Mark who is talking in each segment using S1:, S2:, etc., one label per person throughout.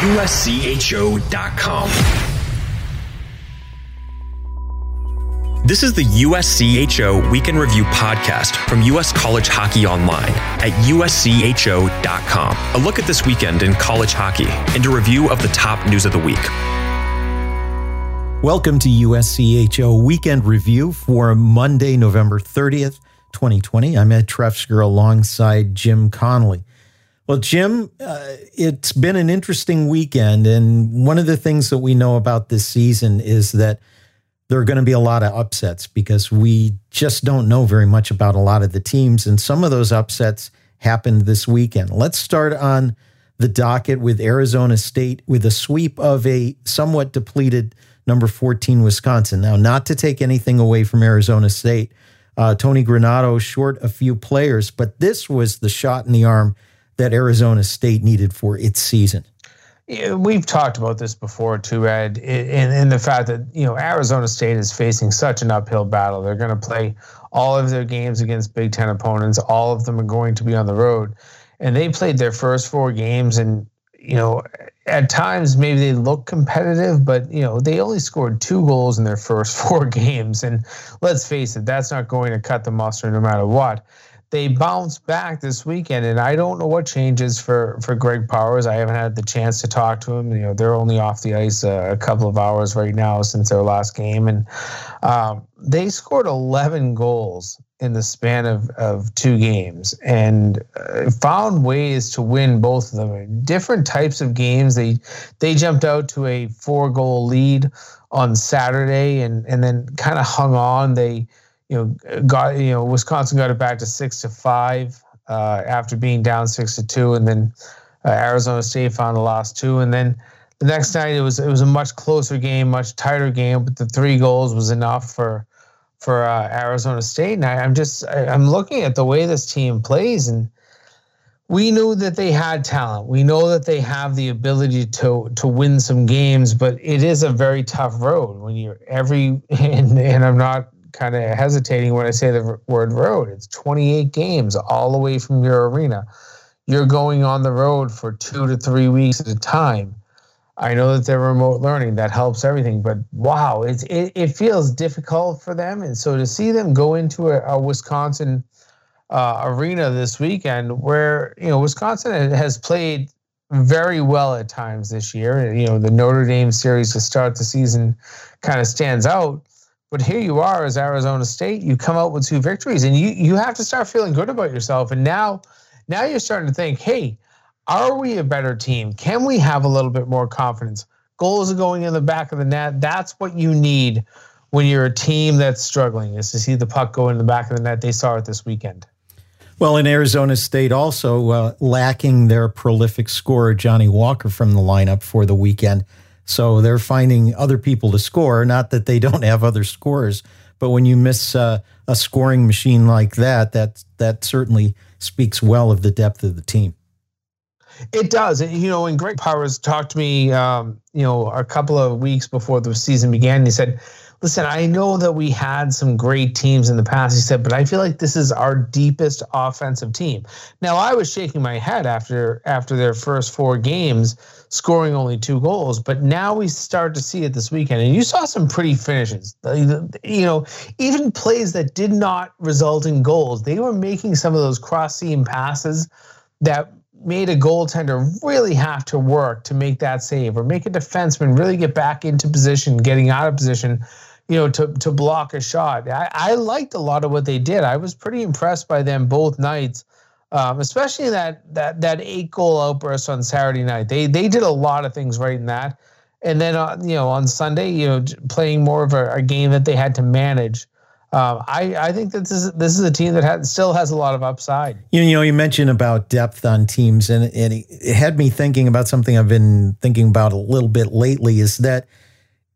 S1: USCHO.com. This is the USCHO Weekend Review podcast from US College Hockey Online at USCHO.com. A look at this weekend in college hockey and a review of the top news of the week.
S2: Welcome to USCHO Weekend Review for Monday, November 30th, 2020. I'm Ed Trefzger alongside Jim Connolly. Well, Jim, uh, it's been an interesting weekend. And one of the things that we know about this season is that there are going to be a lot of upsets because we just don't know very much about a lot of the teams. And some of those upsets happened this weekend. Let's start on the docket with Arizona State with a sweep of a somewhat depleted number 14 Wisconsin. Now, not to take anything away from Arizona State, uh, Tony Granato short a few players, but this was the shot in the arm that Arizona State needed for its season.
S3: We've talked about this before too, Ed, in, in the fact that you know Arizona State is facing such an uphill battle. They're going to play all of their games against Big Ten opponents. All of them are going to be on the road, and they played their first four games. And you know, at times maybe they look competitive, but you know they only scored two goals in their first four games. And let's face it, that's not going to cut the mustard no matter what they bounced back this weekend, and I don't know what changes for for Greg Powers. I haven't had the chance to talk to him. You know, they're only off the ice a, a couple of hours right now since their last game, and um, they scored 11 goals in the span of, of two games and uh, found ways to win both of them. Different types of games. They they jumped out to a four goal lead on Saturday and and then kind of hung on. They you know, got you know Wisconsin got it back to six to five uh, after being down six to two, and then uh, Arizona State found the last two, and then the next night it was it was a much closer game, much tighter game, but the three goals was enough for for uh, Arizona State. And I, am just I, I'm looking at the way this team plays, and we knew that they had talent. We know that they have the ability to to win some games, but it is a very tough road when you're every and, and I'm not kind of hesitating when I say the word road. It's 28 games all the way from your arena. You're going on the road for two to three weeks at a time. I know that they're remote learning. That helps everything. But wow, it's, it, it feels difficult for them. And so to see them go into a, a Wisconsin uh, arena this weekend where, you know, Wisconsin has played very well at times this year. You know, the Notre Dame series to start the season kind of stands out. But here you are as Arizona State. You come out with two victories, and you you have to start feeling good about yourself. And now, now you're starting to think, hey, are we a better team? Can we have a little bit more confidence? Goals are going in the back of the net. That's what you need when you're a team that's struggling is to see the puck go in the back of the net. They saw it this weekend.
S2: Well, in Arizona State, also uh, lacking their prolific scorer Johnny Walker from the lineup for the weekend. So they're finding other people to score. Not that they don't have other scorers, but when you miss uh, a scoring machine like that, that that certainly speaks well of the depth of the team.
S3: It does. You know, when Greg Powers talked to me, um, you know, a couple of weeks before the season began, he said, listen, I know that we had some great teams in the past, he said, but I feel like this is our deepest offensive team. Now, I was shaking my head after after their first four games, scoring only two goals, but now we start to see it this weekend. And you saw some pretty finishes. You know, even plays that did not result in goals, they were making some of those cross seam passes that made a goaltender really have to work to make that save or make a defenseman really get back into position, getting out of position you know, to to block a shot. I, I liked a lot of what they did. I was pretty impressed by them both nights, um, especially that that that eight goal outburst on Saturday night. They they did a lot of things right in that, and then uh, you know on Sunday, you know, playing more of a, a game that they had to manage. Um, I, I think that this is this is a team that has, still has a lot of upside.
S2: You, know, you mentioned about depth on teams, and, and it had me thinking about something I've been thinking about a little bit lately. Is that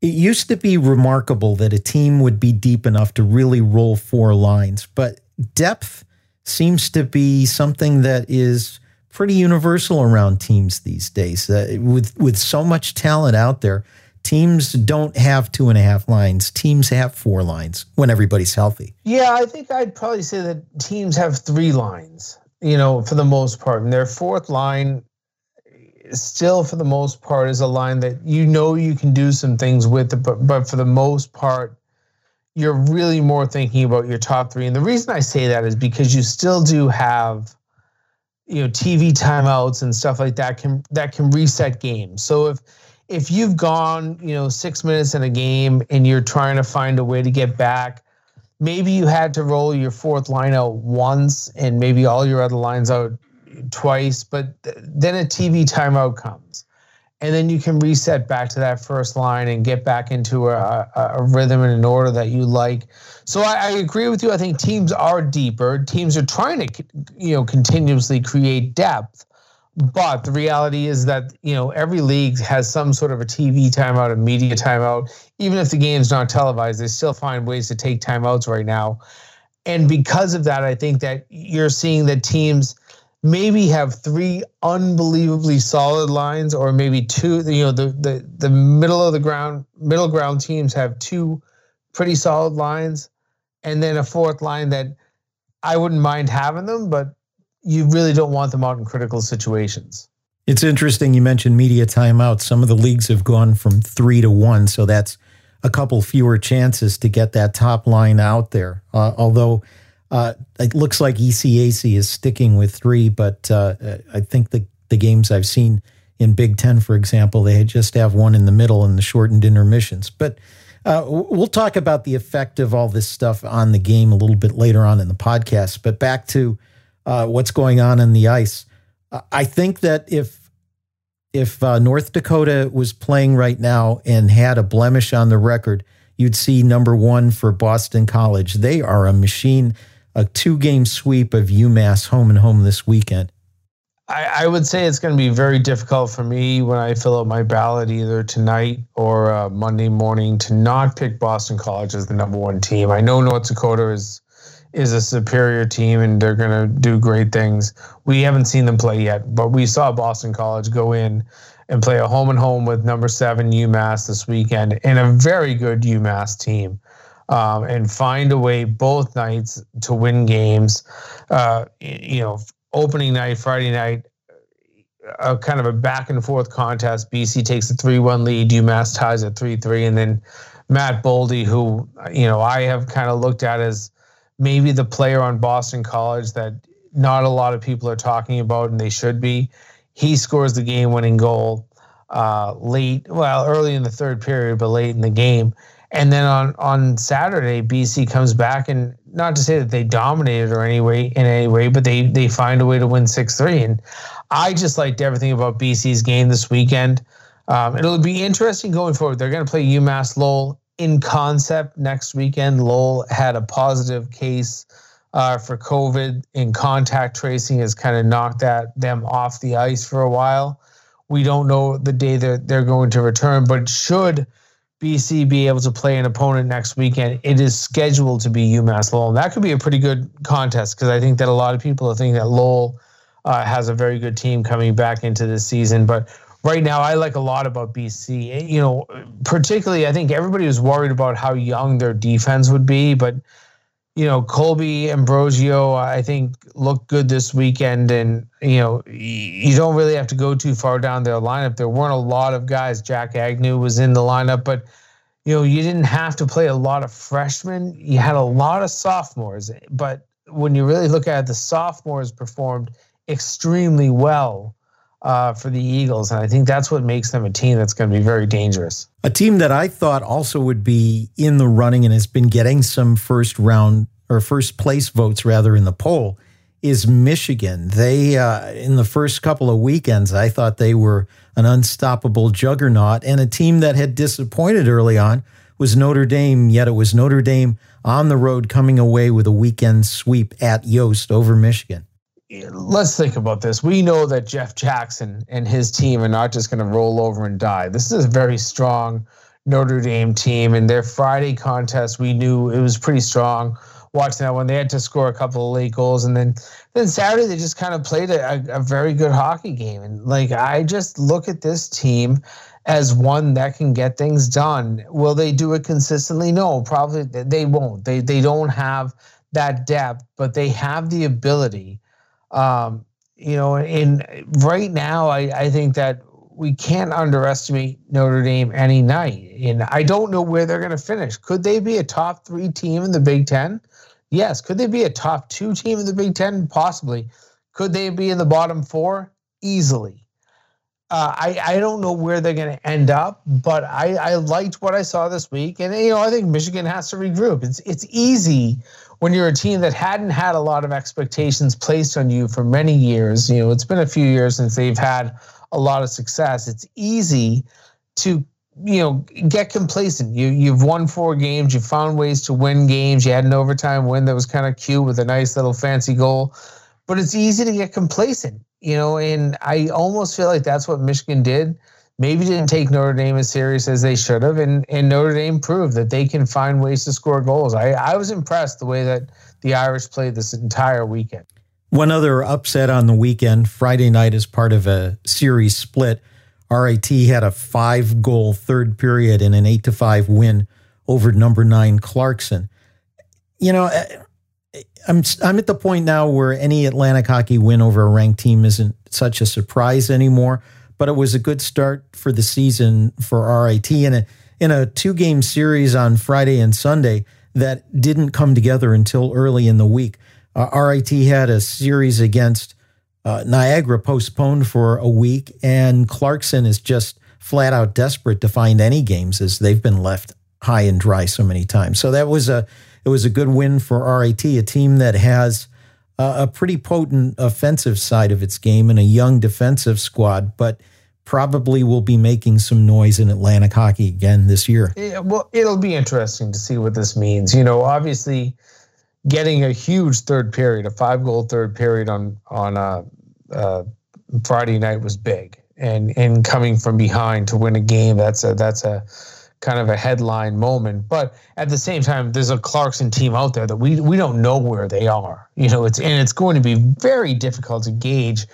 S2: it used to be remarkable that a team would be deep enough to really roll four lines, but depth seems to be something that is pretty universal around teams these days. Uh, with with so much talent out there, teams don't have two and a half lines. Teams have four lines when everybody's healthy.
S3: Yeah, I think I'd probably say that teams have three lines, you know, for the most part. And their fourth line still for the most part is a line that you know you can do some things with but but for the most part you're really more thinking about your top three. And the reason I say that is because you still do have you know TV timeouts and stuff like that can that can reset games. So if if you've gone, you know, six minutes in a game and you're trying to find a way to get back, maybe you had to roll your fourth line out once and maybe all your other lines out twice, but then a TV timeout comes. And then you can reset back to that first line and get back into a, a rhythm and an order that you like. So I, I agree with you. I think teams are deeper. Teams are trying to, you know, continuously create depth but the reality is that you know every league has some sort of a TV timeout, a media timeout. Even if the game's not televised, they still find ways to take timeouts right now. And because of that, I think that you're seeing that teams maybe have three unbelievably solid lines, or maybe two. You know, the the the middle of the ground, middle ground teams have two pretty solid lines, and then a fourth line that I wouldn't mind having them, but you really don't want them out in critical situations.
S2: It's interesting you mentioned media timeouts. Some of the leagues have gone from three to one, so that's a couple fewer chances to get that top line out there. Uh, although uh, it looks like ECAC is sticking with three, but uh, I think the the games I've seen in Big Ten, for example, they just have one in the middle and the shortened intermissions. But uh, we'll talk about the effect of all this stuff on the game a little bit later on in the podcast. But back to uh, what's going on in the ice. I think that if if uh, North Dakota was playing right now and had a blemish on the record, you'd see number one for Boston College. They are a machine. A two game sweep of UMass home and home this weekend.
S3: I, I would say it's going to be very difficult for me when I fill out my ballot either tonight or uh, Monday morning to not pick Boston College as the number one team. I know North Dakota is is a superior team and they're going to do great things. We haven't seen them play yet, but we saw Boston College go in and play a home and home with number seven UMass this weekend and a very good UMass team. Um, and find a way both nights to win games. Uh, you know, opening night, Friday night, a kind of a back and forth contest. BC takes a 3 1 lead, UMass ties at 3 3. And then Matt Boldy, who, you know, I have kind of looked at as maybe the player on Boston College that not a lot of people are talking about, and they should be. He scores the game winning goal uh, late, well, early in the third period, but late in the game. And then on, on Saturday, BC comes back and not to say that they dominated or any way in any way, but they they find a way to win six three. And I just liked everything about BC's game this weekend. Um, it'll be interesting going forward. They're going to play UMass Lowell in concept next weekend. Lowell had a positive case uh, for COVID, and contact tracing has kind of knocked that them off the ice for a while. We don't know the day that they're going to return, but should BC be able to play an opponent next weekend, it is scheduled to be UMass Lowell. And that could be a pretty good contest because I think that a lot of people are thinking that Lowell uh, has a very good team coming back into this season. But right now I like a lot about BC. You know, particularly I think everybody was worried about how young their defense would be, but you know, Colby Ambrosio, I think looked good this weekend, and you know, you don't really have to go too far down their lineup. There weren't a lot of guys. Jack Agnew was in the lineup, but you know, you didn't have to play a lot of freshmen. You had a lot of sophomores, but when you really look at it, the sophomores performed extremely well uh, for the Eagles. And I think that's what makes them a team that's going to be very dangerous.
S2: A team that I thought also would be in the running and has been getting some first round or first place votes rather in the poll is Michigan. They, uh, in the first couple of weekends, I thought they were an unstoppable juggernaut and a team that had disappointed early on was Notre Dame, yet it was Notre Dame on the road coming away with a weekend sweep at Yost over Michigan.
S3: Let's think about this. We know that Jeff Jackson and his team are not just going to roll over and die. This is a very strong Notre Dame team, and their Friday contest, we knew it was pretty strong watching that one. They had to score a couple of late goals, and then then Saturday they just kind of played a, a, very good hockey game. And like I just look at this team as one that can get things done. Will they do it consistently? No, probably they won't. They they don't have that depth, but they have the ability. Um, you know, in right now, I, I think that we can't underestimate Notre Dame any night. And I don't know where they're going to finish. Could they be a top three team in the Big Ten? Yes. Could they be a top two team in the Big Ten? Possibly. Could they be in the bottom four? Easily. Uh, I, I don't know where they're going to end up, but I, I liked what I saw this week. And, you know, I think Michigan has to regroup. It's, it's easy when you're a team that hadn't had a lot of expectations placed on you for many years. You know, it's been a few years since they've had a lot of success. It's easy to you know, get complacent. You you've won four games. You found ways to win games. You had an overtime win that was kind of cute with a nice little fancy goal. But it's easy to get complacent, you know. And I almost feel like that's what Michigan did. Maybe didn't take Notre Dame as serious as they should have, and and Notre Dame proved that they can find ways to score goals. I I was impressed the way that the Irish played this entire weekend.
S2: One other upset on the weekend, Friday night, as part of a series split RIT had a five goal third period and an eight to five win over number nine Clarkson. You know, eh, eh, I'm I'm at the point now where any Atlantic hockey win over a ranked team isn't such a surprise anymore. But it was a good start for the season for RIT in a in a two game series on Friday and Sunday that didn't come together until early in the week. Uh, RIT had a series against uh, Niagara postponed for a week, and Clarkson is just flat out desperate to find any games as they've been left high and dry so many times. So that was a it was a good win for RIT, a team that has a, a pretty potent offensive side of its game and a young defensive squad, but probably will be making some noise in Atlantic hockey again this year.
S3: Yeah, well, it'll be interesting to see what this means. You know, obviously getting a huge third period, a five goal third period on on a, uh, Friday night was big, and and coming from behind to win a game that's a that's a kind of a headline moment. But at the same time, there's a Clarkson team out there that we we don't know where they are. You know, it's and it's going to be very difficult to gauge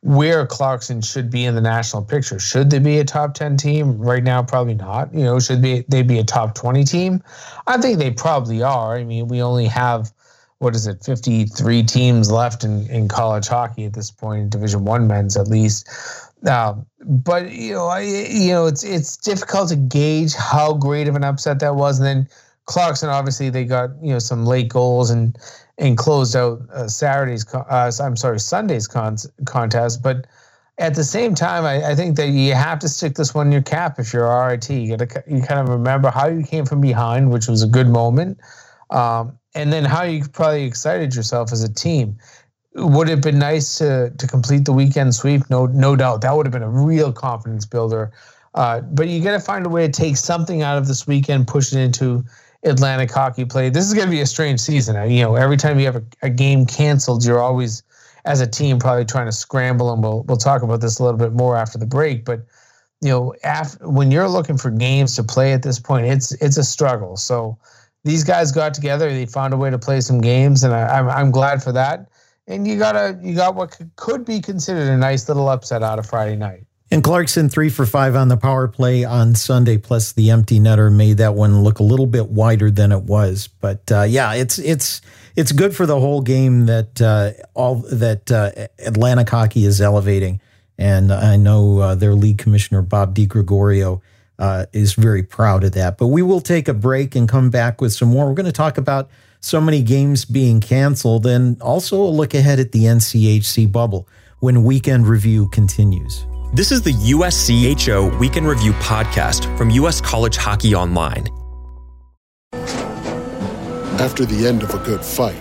S3: where Clarkson should be in the national picture. Should they be a top 10 team? Right now, probably not. You know, should be they be a top 20 team? I think they probably are. I mean, we only have what is it 53 teams left in, in college hockey at this point division one men's at least. Um, but you know I, you know it's it's difficult to gauge how great of an upset that was. And then clarkson obviously they got you know some late goals and and closed out uh, saturday's uh, i'm sorry sunday's con- contest. But at the same time, I, I, think that you have to stick this one in your cap if you're RIT. You got to you kind of remember how you came from behind, which was a good moment, um, and then how you probably excited yourself as a team. Would it have been nice to to complete the weekend sweep? No, no doubt. That would have been a real confidence builder. Uh, but you got to find a way to take something out of this weekend, push it into Atlantic hockey play. This is going to be a strange season. You know, every time you have a, a game canceled, you're always, as a team, probably trying to scramble. And we'll we'll talk about this a little bit more after the break. But you know, when you're looking for games to play at this point, it's it's a struggle. So these guys got together. They found a way to play some games, and I, am I'm, I'm glad for that. And you got a you got what could be considered a nice little upset out of Friday night.
S2: And Clarkson three for five on the power play on Sunday, plus the empty netter made that one look a little bit wider than it was. But uh, yeah, it's it's it's good for the whole game that uh, all that uh, Atlantic hockey is elevating. And I know uh, their league commissioner Bob DiGregorio uh, is very proud of that. But we will take a break and come back with some more. We're going to talk about so many games being canceled and also a look ahead at the NCHC bubble when Weekend Review continues.
S1: This is the USCHO Weekend Review podcast from U.S. College Hockey Online.
S4: After the end of a good fight,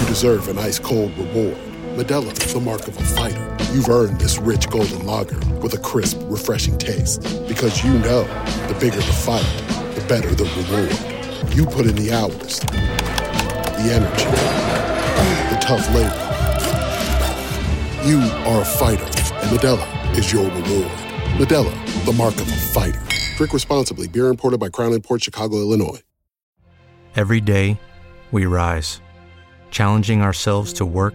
S4: you deserve an ice cold reward. Modelo is the mark of a fighter. You've earned this rich golden lager with a crisp, refreshing taste. Because you know the bigger the fight, the better the reward. You put in the hours, the energy, the tough labor. You are a fighter, and Modelo is your reward. Modelo, the mark of a fighter. Drink responsibly. Beer imported by Crown Port Chicago, Illinois.
S5: Every day, we rise, challenging ourselves to work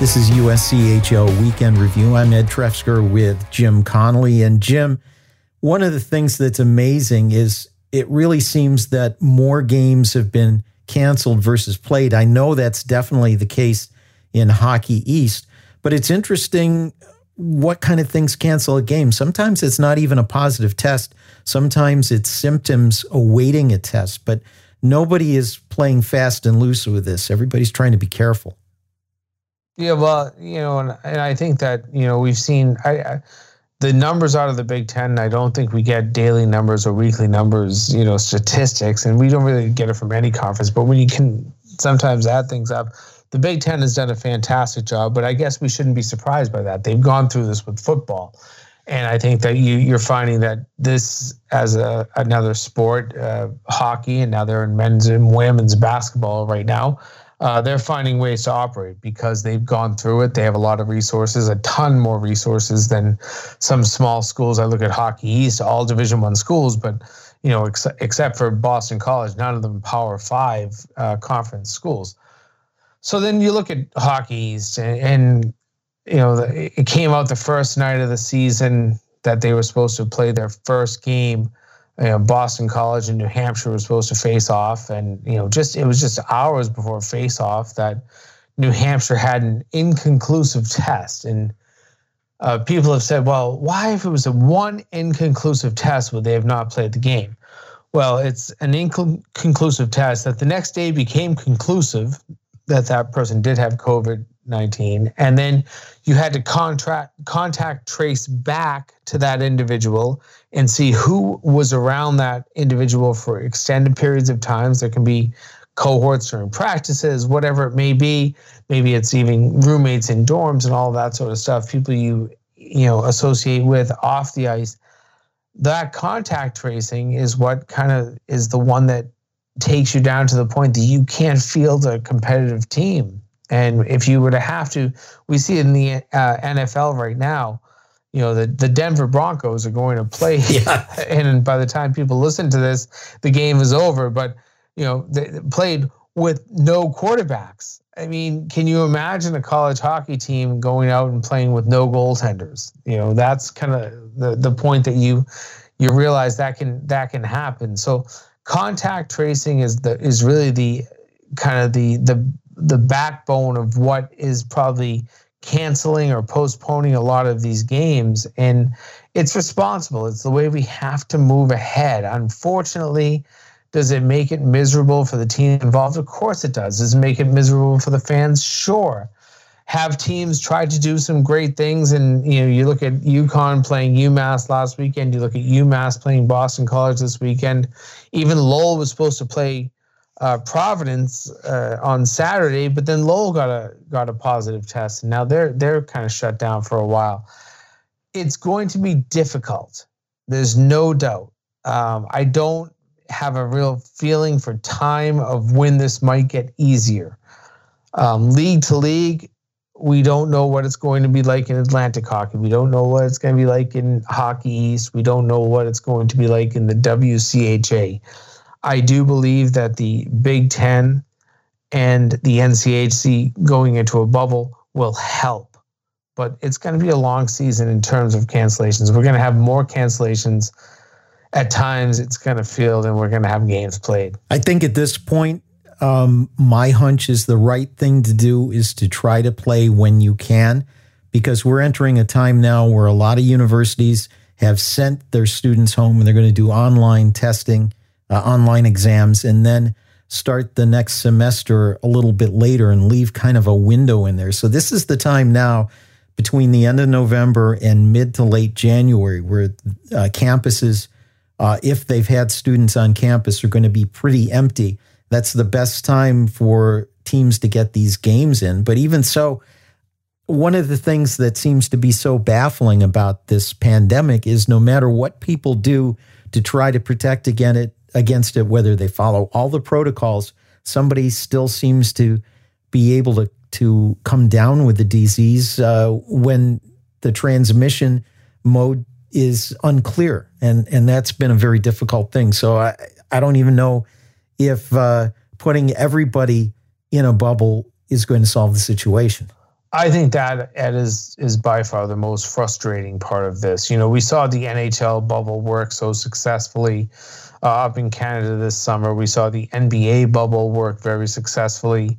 S2: This is USCHO Weekend Review. I'm Ed Trefzger with Jim Connolly. And Jim, one of the things that's amazing is it really seems that more games have been canceled versus played. I know that's definitely the case in Hockey East, but it's interesting what kind of things cancel a game. Sometimes it's not even a positive test, sometimes it's symptoms awaiting a test, but nobody is playing fast and loose with this. Everybody's trying to be careful.
S3: Yeah, well, you know, and, and I think that you know we've seen I, I, the numbers out of the Big Ten. I don't think we get daily numbers or weekly numbers, you know, statistics, and we don't really get it from any conference. But when you can sometimes add things up, the Big Ten has done a fantastic job. But I guess we shouldn't be surprised by that. They've gone through this with football, and I think that you you're finding that this as a another sport, uh, hockey, and now they're in men's and women's basketball right now uh, they're finding ways to operate because they've gone through it. They have a lot of resources, a ton more resources than some small schools. I look at Hockey East, all Division One schools, but you know, ex- except for Boston College, none of them Power Five uh, conference schools. So then you look at Hockey East, and, and you know, the, it came out the first night of the season that they were supposed to play their first game you know, Boston College and New Hampshire were supposed to face off, and you know, just it was just hours before face off that New Hampshire had an inconclusive test, and uh, people have said, well, why if it was a one inconclusive test would they have not played the game? Well, it's an inconclusive test that the next day became conclusive that that person did have COVID 19 and then you had to contract contact trace back to that individual and see who was around that individual for extended periods of times. There can be cohorts during practices whatever it may be. Maybe it's even roommates in dorms and all that sort of stuff people you you know associate with off the ice. That contact tracing is what kind of is the one that takes you down to the point that you can't field a competitive team and if you were to have to, we see it in the uh, NFL right now, you know, the, the Denver Broncos are going to play. Yeah. And by the time people listen to this, the game is over. But, you know, they played with no quarterbacks. I mean, can you imagine a college hockey team going out and playing with no goaltenders? You know, that's kind of the, the point that you you realize that can that can happen. So contact tracing is the is really the kind of the the the backbone of what is probably canceling or postponing a lot of these games. And it's responsible. It's the way we have to move ahead. Unfortunately, does it make it miserable for the team involved? Of course it does. Does it make it miserable for the fans? Sure. Have teams tried to do some great things, and you know, you look at UConn playing UMass last weekend. You look at UMass playing Boston College this weekend. Even Lowell was supposed to play uh, Providence uh, on Saturday, but then Lowell got a got a positive test, and now they're they're kind of shut down for a while. It's going to be difficult. There's no doubt. Um, I don't have a real feeling for time of when this might get easier. Um, league to league, we don't know what it's going to be like in Atlantic hockey. We don't know what it's going to be like in Hockey East. We don't know what it's going to be like in the WCHA. I do believe that the Big Ten and the NCHC going into a bubble will help. But it's going to be a long season in terms of cancellations. We're going to have more cancellations at times. It's going to feel, and we're going to have games played.
S2: I think at this point, um, my hunch is the right thing to do is to try to play when you can, because we're entering a time now where a lot of universities have sent their students home and they're going to do online testing, uh, online exams, and then start the next semester a little bit later and leave kind of a window in there. So this is the time now between the end of November and mid to late January where uh, campuses, uh, if they've had students on campus, are going to be pretty empty. That's the best time for teams to get these games in. But even so, one of the things that seems to be so baffling about this pandemic is no matter what people do to try to protect against it, whether they follow all the protocols, somebody still seems to be able to to come down with the disease uh, when the transmission mode is unclear, and and that's been a very difficult thing. So I I don't even know if uh, putting everybody in a bubble is going to solve the situation.
S3: I think that Ed is is by far the most frustrating part of this. You know, we saw the NHL bubble work so successfully uh, up in Canada this summer. We saw the NBA bubble work very successfully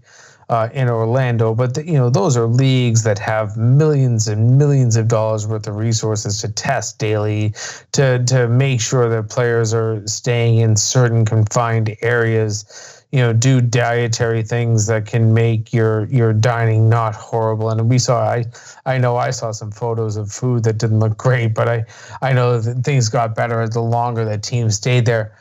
S3: uh, in Orlando. But the, you know, those are leagues that have millions and millions of dollars worth of resources to test daily, to to make sure that players are staying in certain confined areas you know do dietary things that can make your your dining not horrible and we saw i i know i saw some photos of food that didn't look great but i i know that things got better the longer that teams stayed there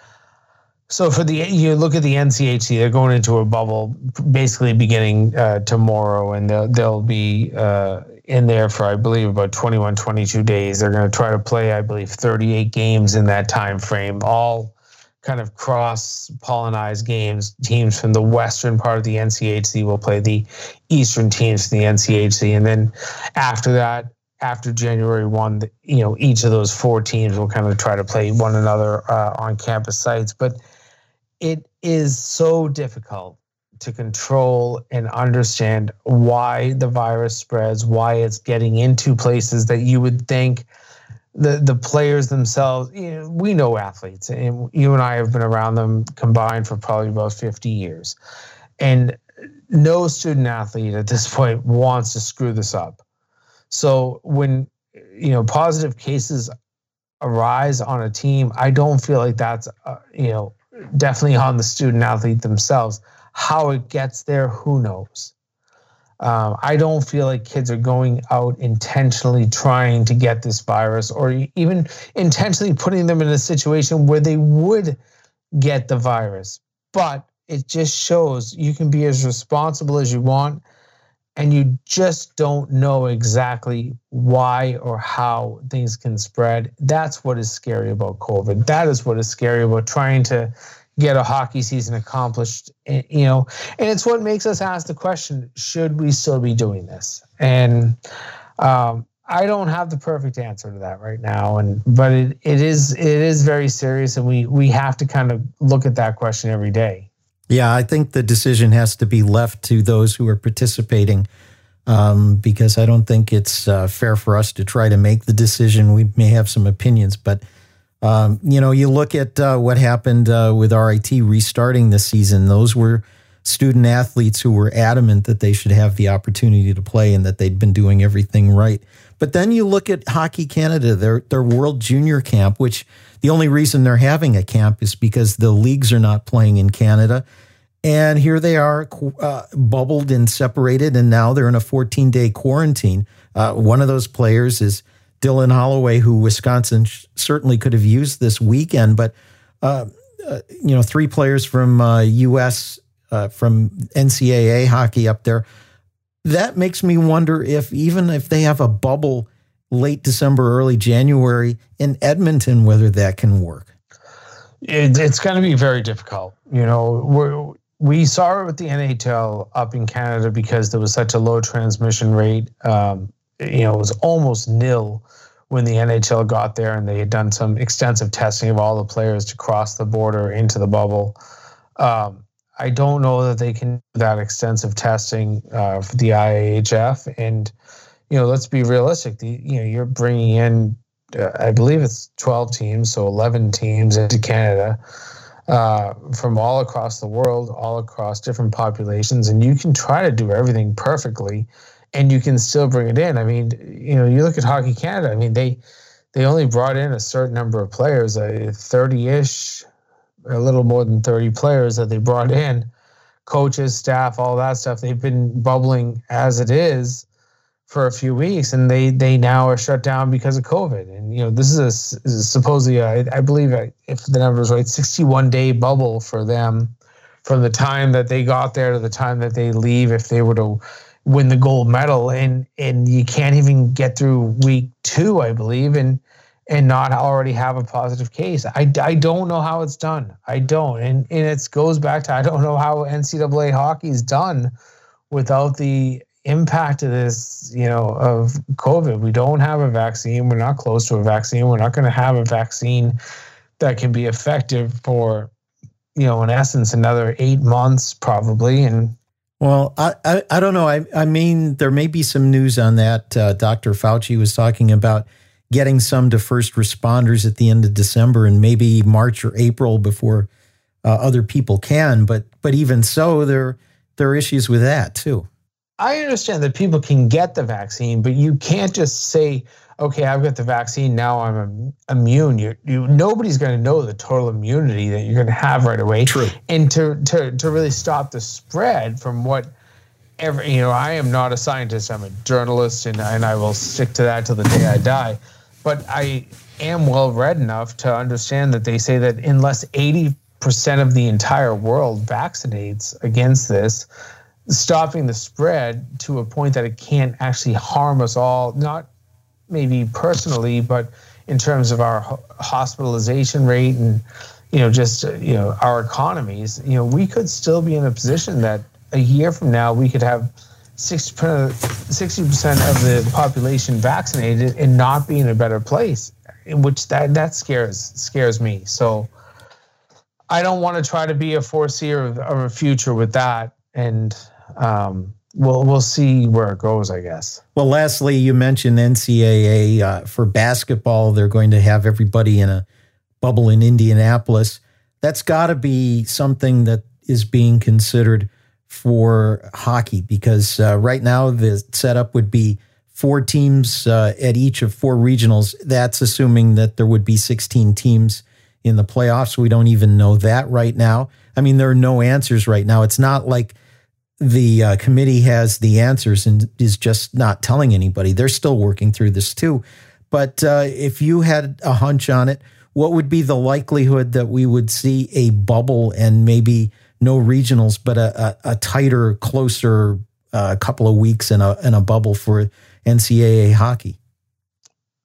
S3: so for the you look at the NCHC, they're going into a bubble basically beginning uh, tomorrow, and they'll they'll be uh, in there for I believe about 21, 22 days. They're going to try to play I believe 38 games in that time frame, all kind of cross pollinized games. Teams from the western part of the NCHC will play the eastern teams from the NCHC, and then after that, after January one, you know each of those four teams will kind of try to play one another uh, on campus sites. But it is so difficult to control and understand why the virus spreads, why it's getting into places that you would think the the players themselves. You know, we know athletes, and you and I have been around them combined for probably about fifty years, and no student athlete at this point wants to screw this up. So when you know positive cases arise on a team, I don't feel like that's uh, you know definitely on the student athlete themselves. How it gets there, who knows? Um, I don't feel like kids are going out intentionally trying to get this virus or even intentionally putting them in a situation where they would get the virus. But it just shows you can be as responsible as you want and you just don't know exactly why or how things can spread. That's what is scary about COVID. That is what is scary about trying to get a hockey season accomplished eh, you know and it's what makes us ask the question should we still be doing this and um, i don't have the perfect answer to that right now and but it, it is it is very serious and we we have to kind of look at that question every day
S2: yeah i think the decision has to be left to those who are participating um, because i don't think it's uh, fair for us to try to make the decision we may have some opinions but um, you know, you look at uh, what happened uh, with RIT restarting this season. Those were student athletes who were adamant that they should have the opportunity to play and that they'd been doing everything right. But then you look at Hockey Canada, their their World Junior Camp, which the only reason they're having a camp is because the leagues are not playing in Canada. And here they are, uh, bubbled and separated, and now they're in a 14 day quarantine. Uh, one of those players is Dylan Holloway, who Wisconsin certainly could have used this weekend, but uh, uh, you know, three players from uh, U.S. Uh, from NCAA hockey up there. That makes me wonder if even if they have a bubble late December, early January in Edmonton, whether that can work.
S3: It, it's going to be very difficult. You know, we saw it with the NHL up in Canada because there was such a low transmission rate. Um, you know, it was almost nil when the NHL got there and they had done some extensive testing of all the players to cross the border into the bubble. Um, I don't know that they can do that extensive testing uh, for the IIHF. And, you know, let's be realistic. The, you know, you're bringing in, uh, I believe it's 12 teams, so 11 teams into Canada uh, from all across the world, all across different populations. And you can try to do everything perfectly and you can still bring it in. I mean, you know, you look at Hockey Canada. I mean, they they only brought in a certain number of players, a 30 ish, a little more than 30 players that they brought in, coaches, staff, all that stuff. They've been bubbling as it is for a few weeks, and they they now are shut down because of COVID. And you know, this is a, is a supposedly, I believe, uh, if the numbers right, 61 day bubble for them from the time that they got there to the time that they leave if they were to win the gold medal and and you can't even get through week two i believe and and not already have a positive case i, I don't know how it's done i don't and and it goes back to i don't know how ncaa hockey is done without the impact of this you know of covid we don't have a vaccine we're not close to a vaccine we're not going to have a vaccine that can be effective for you know, in essence, another eight months probably. And
S2: well, I, I, I don't know. I, I mean, there may be some news on that. Uh, Dr. Fauci was talking about getting some to first responders at the end of December and maybe March or April before uh, other people can. But but even so, there there are issues with that too.
S3: I understand that people can get the vaccine, but you can't just say, okay, I've got the vaccine now. I'm immune. You, you nobody's going to know the total immunity that you're going to have right away.
S2: True.
S3: And to to to really stop the spread from what. Every, you know, I am not a scientist. I'm a journalist, and, and I will stick to that till the day I die. But I am well read enough to understand that they say that unless 80% of the entire world vaccinates against this, stopping the spread to a point that it can't actually harm us all, not maybe personally, but in terms of our hospitalization rate and you know just you know our economies, you know we could still be in a position that a year from now we could have 60% of the population vaccinated and not be in a better place, which that that scares scares me. So I don't want to try to be a foreseer of, of a future with that, and um, we'll we'll see where it goes, I guess.
S2: Well, lastly, you mentioned NCAA uh, for basketball. They're going to have everybody in a bubble in Indianapolis. That's got to be something that is being considered for hockey because uh, right now the setup would be four teams uh, at each of four regionals. That's assuming that there would be 16 teams in the playoffs. We don't even know that right now. I mean, there are no answers right now. It's not like the uh, committee has the answers and is just not telling anybody. They're still working through this too. But uh, if you had a hunch on it, what would be the likelihood that we would see a bubble and maybe no regionals, but a, a, a tighter, closer uh, couple of weeks in a in a bubble for NCAA hockey?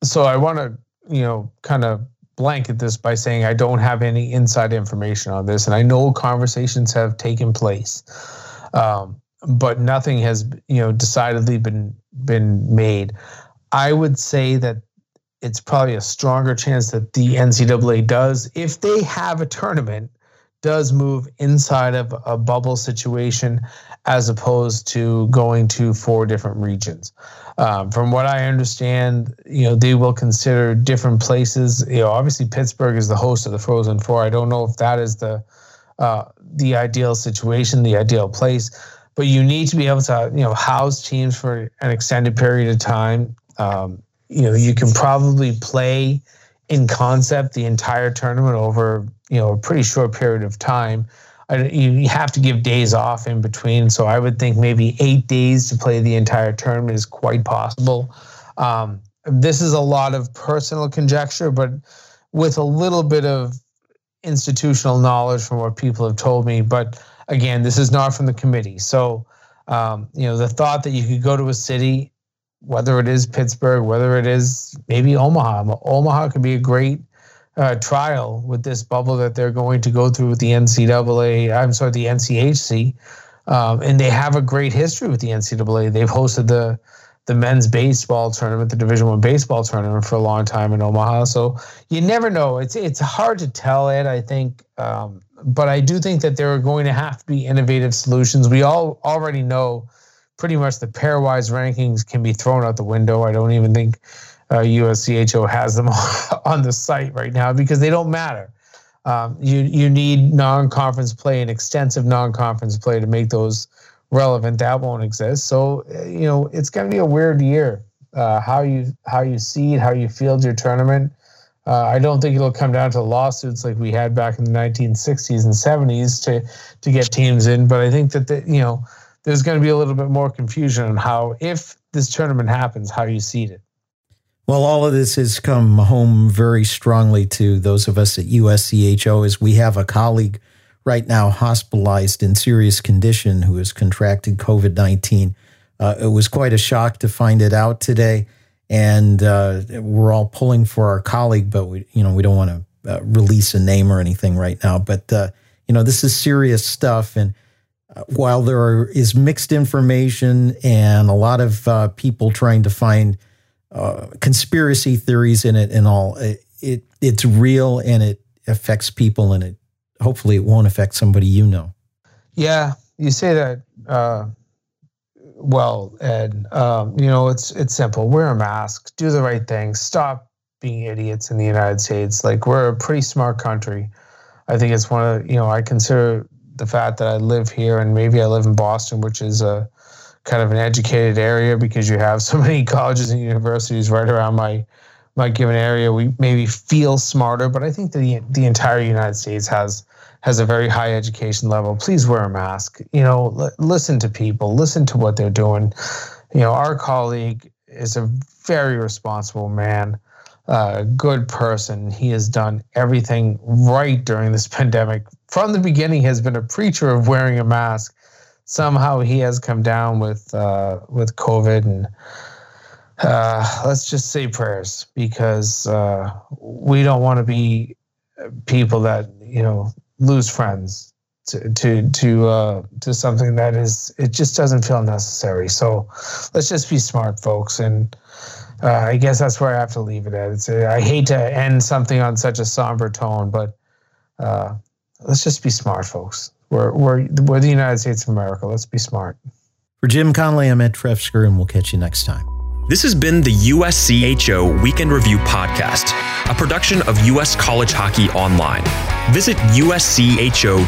S3: So I want to, you know, kind of blanket this by saying I don't have any inside information on this, and I know conversations have taken place um, but nothing has you know decidedly been been made. I would say that it's probably a stronger chance that the NCAA does, if they have a tournament, does move inside of a bubble situation as opposed to going to four different regions. Um, from what I understand, you know, they will consider different places. You know, obviously Pittsburgh is the host of the Frozen Four. I don't know if that is the uh, the ideal situation, the ideal place. But you need to be able to, you know, house teams for an extended period of time. Um, you know, you can probably play in concept the entire tournament over, you know, a pretty short period of time. I, you have to give days off in between. So I would think maybe eight days to play the entire tournament is quite possible. Um, this is a lot of personal conjecture, but with a little bit of institutional knowledge from what people have told me. But again, this is not from the committee. So, um, you know, the thought that you could go to a city, whether it is Pittsburgh, whether it is maybe Omaha, Omaha could be a great uh, trial with this bubble that they're going to go through with the NCAA. I'm sorry, the NCHC. Um, and they have a great history with the NCAA. They've hosted the the men's baseball tournament, the Division One baseball tournament for a long time in Omaha. So you never know. It's it's hard to tell it. I think, um, but I do think that there are going to have to be innovative solutions. We all already know pretty much the pairwise rankings can be thrown out the window. I don't even think uh, USCHO has them on the site right now because they don't matter. Um, you you need non-conference play and extensive non-conference play to make those relevant, that won't exist. So, uh, you know, it's going to be a weird year uh, how you how you seed, how you field your tournament. Uh, I don't think it'll come down to lawsuits like we had back in the 1960s and 70s to to get teams in. But I think that the, you know there's going to be a little bit more confusion on how if this tournament happens, how you seed it.
S2: Well, all of this has come home very strongly to those of us at USCHO as we have a colleague right now hospitalized in serious condition who has contracted COVID 19. Uh, it was quite a shock to find it out today. And uh, we're all pulling for our colleague, but we, you know, we don't want to uh, release a name or anything right now. But uh, you know, this is serious stuff. And uh, while there are, is mixed information and a lot of uh, people trying to find conspiracy theories in it and all, it, it it's real and it affects people and it hopefully it won't affect somebody you know.
S3: Yeah, you say that uh, well, Ed. Um, you know, it's it's simple. Wear a mask. Do the right thing. Stop being idiots in the United States. Like we're a pretty smart country. I think it's one of you know I consider the fact that I live here and maybe I live in Boston, which is a kind of an educated area because you have so many colleges and universities right around my my given area. We maybe feel smarter, but I think that the the entire United States has has a very high education level. Please wear a mask. You know, l- listen to people, listen to what they're doing. You know, our colleague is a very responsible man, a uh, good person. He has done everything right during this pandemic. From the beginning, has been a preacher of wearing a mask. Somehow, he has come down with uh, with COVID, and uh, let's just say prayers because uh, we don't want to be people that you know lose friends to to to uh, to something that is it just doesn't feel necessary. So let's just be smart, folks, and uh, I guess that's where I have to leave it at. It's, I hate to end something on such a somber tone, but uh, let's just be smart, folks. We're we're we're the United States of America. Let's be smart.
S2: For Jim Connelly, I'm Ed Trefzger, and we'll catch you next time.
S1: This has been the USCHO Weekend Review Podcast, a production of US College Hockey Online. Visit uscho.com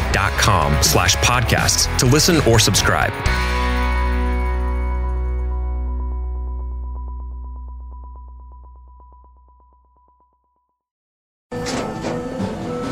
S1: slash podcasts to listen or subscribe.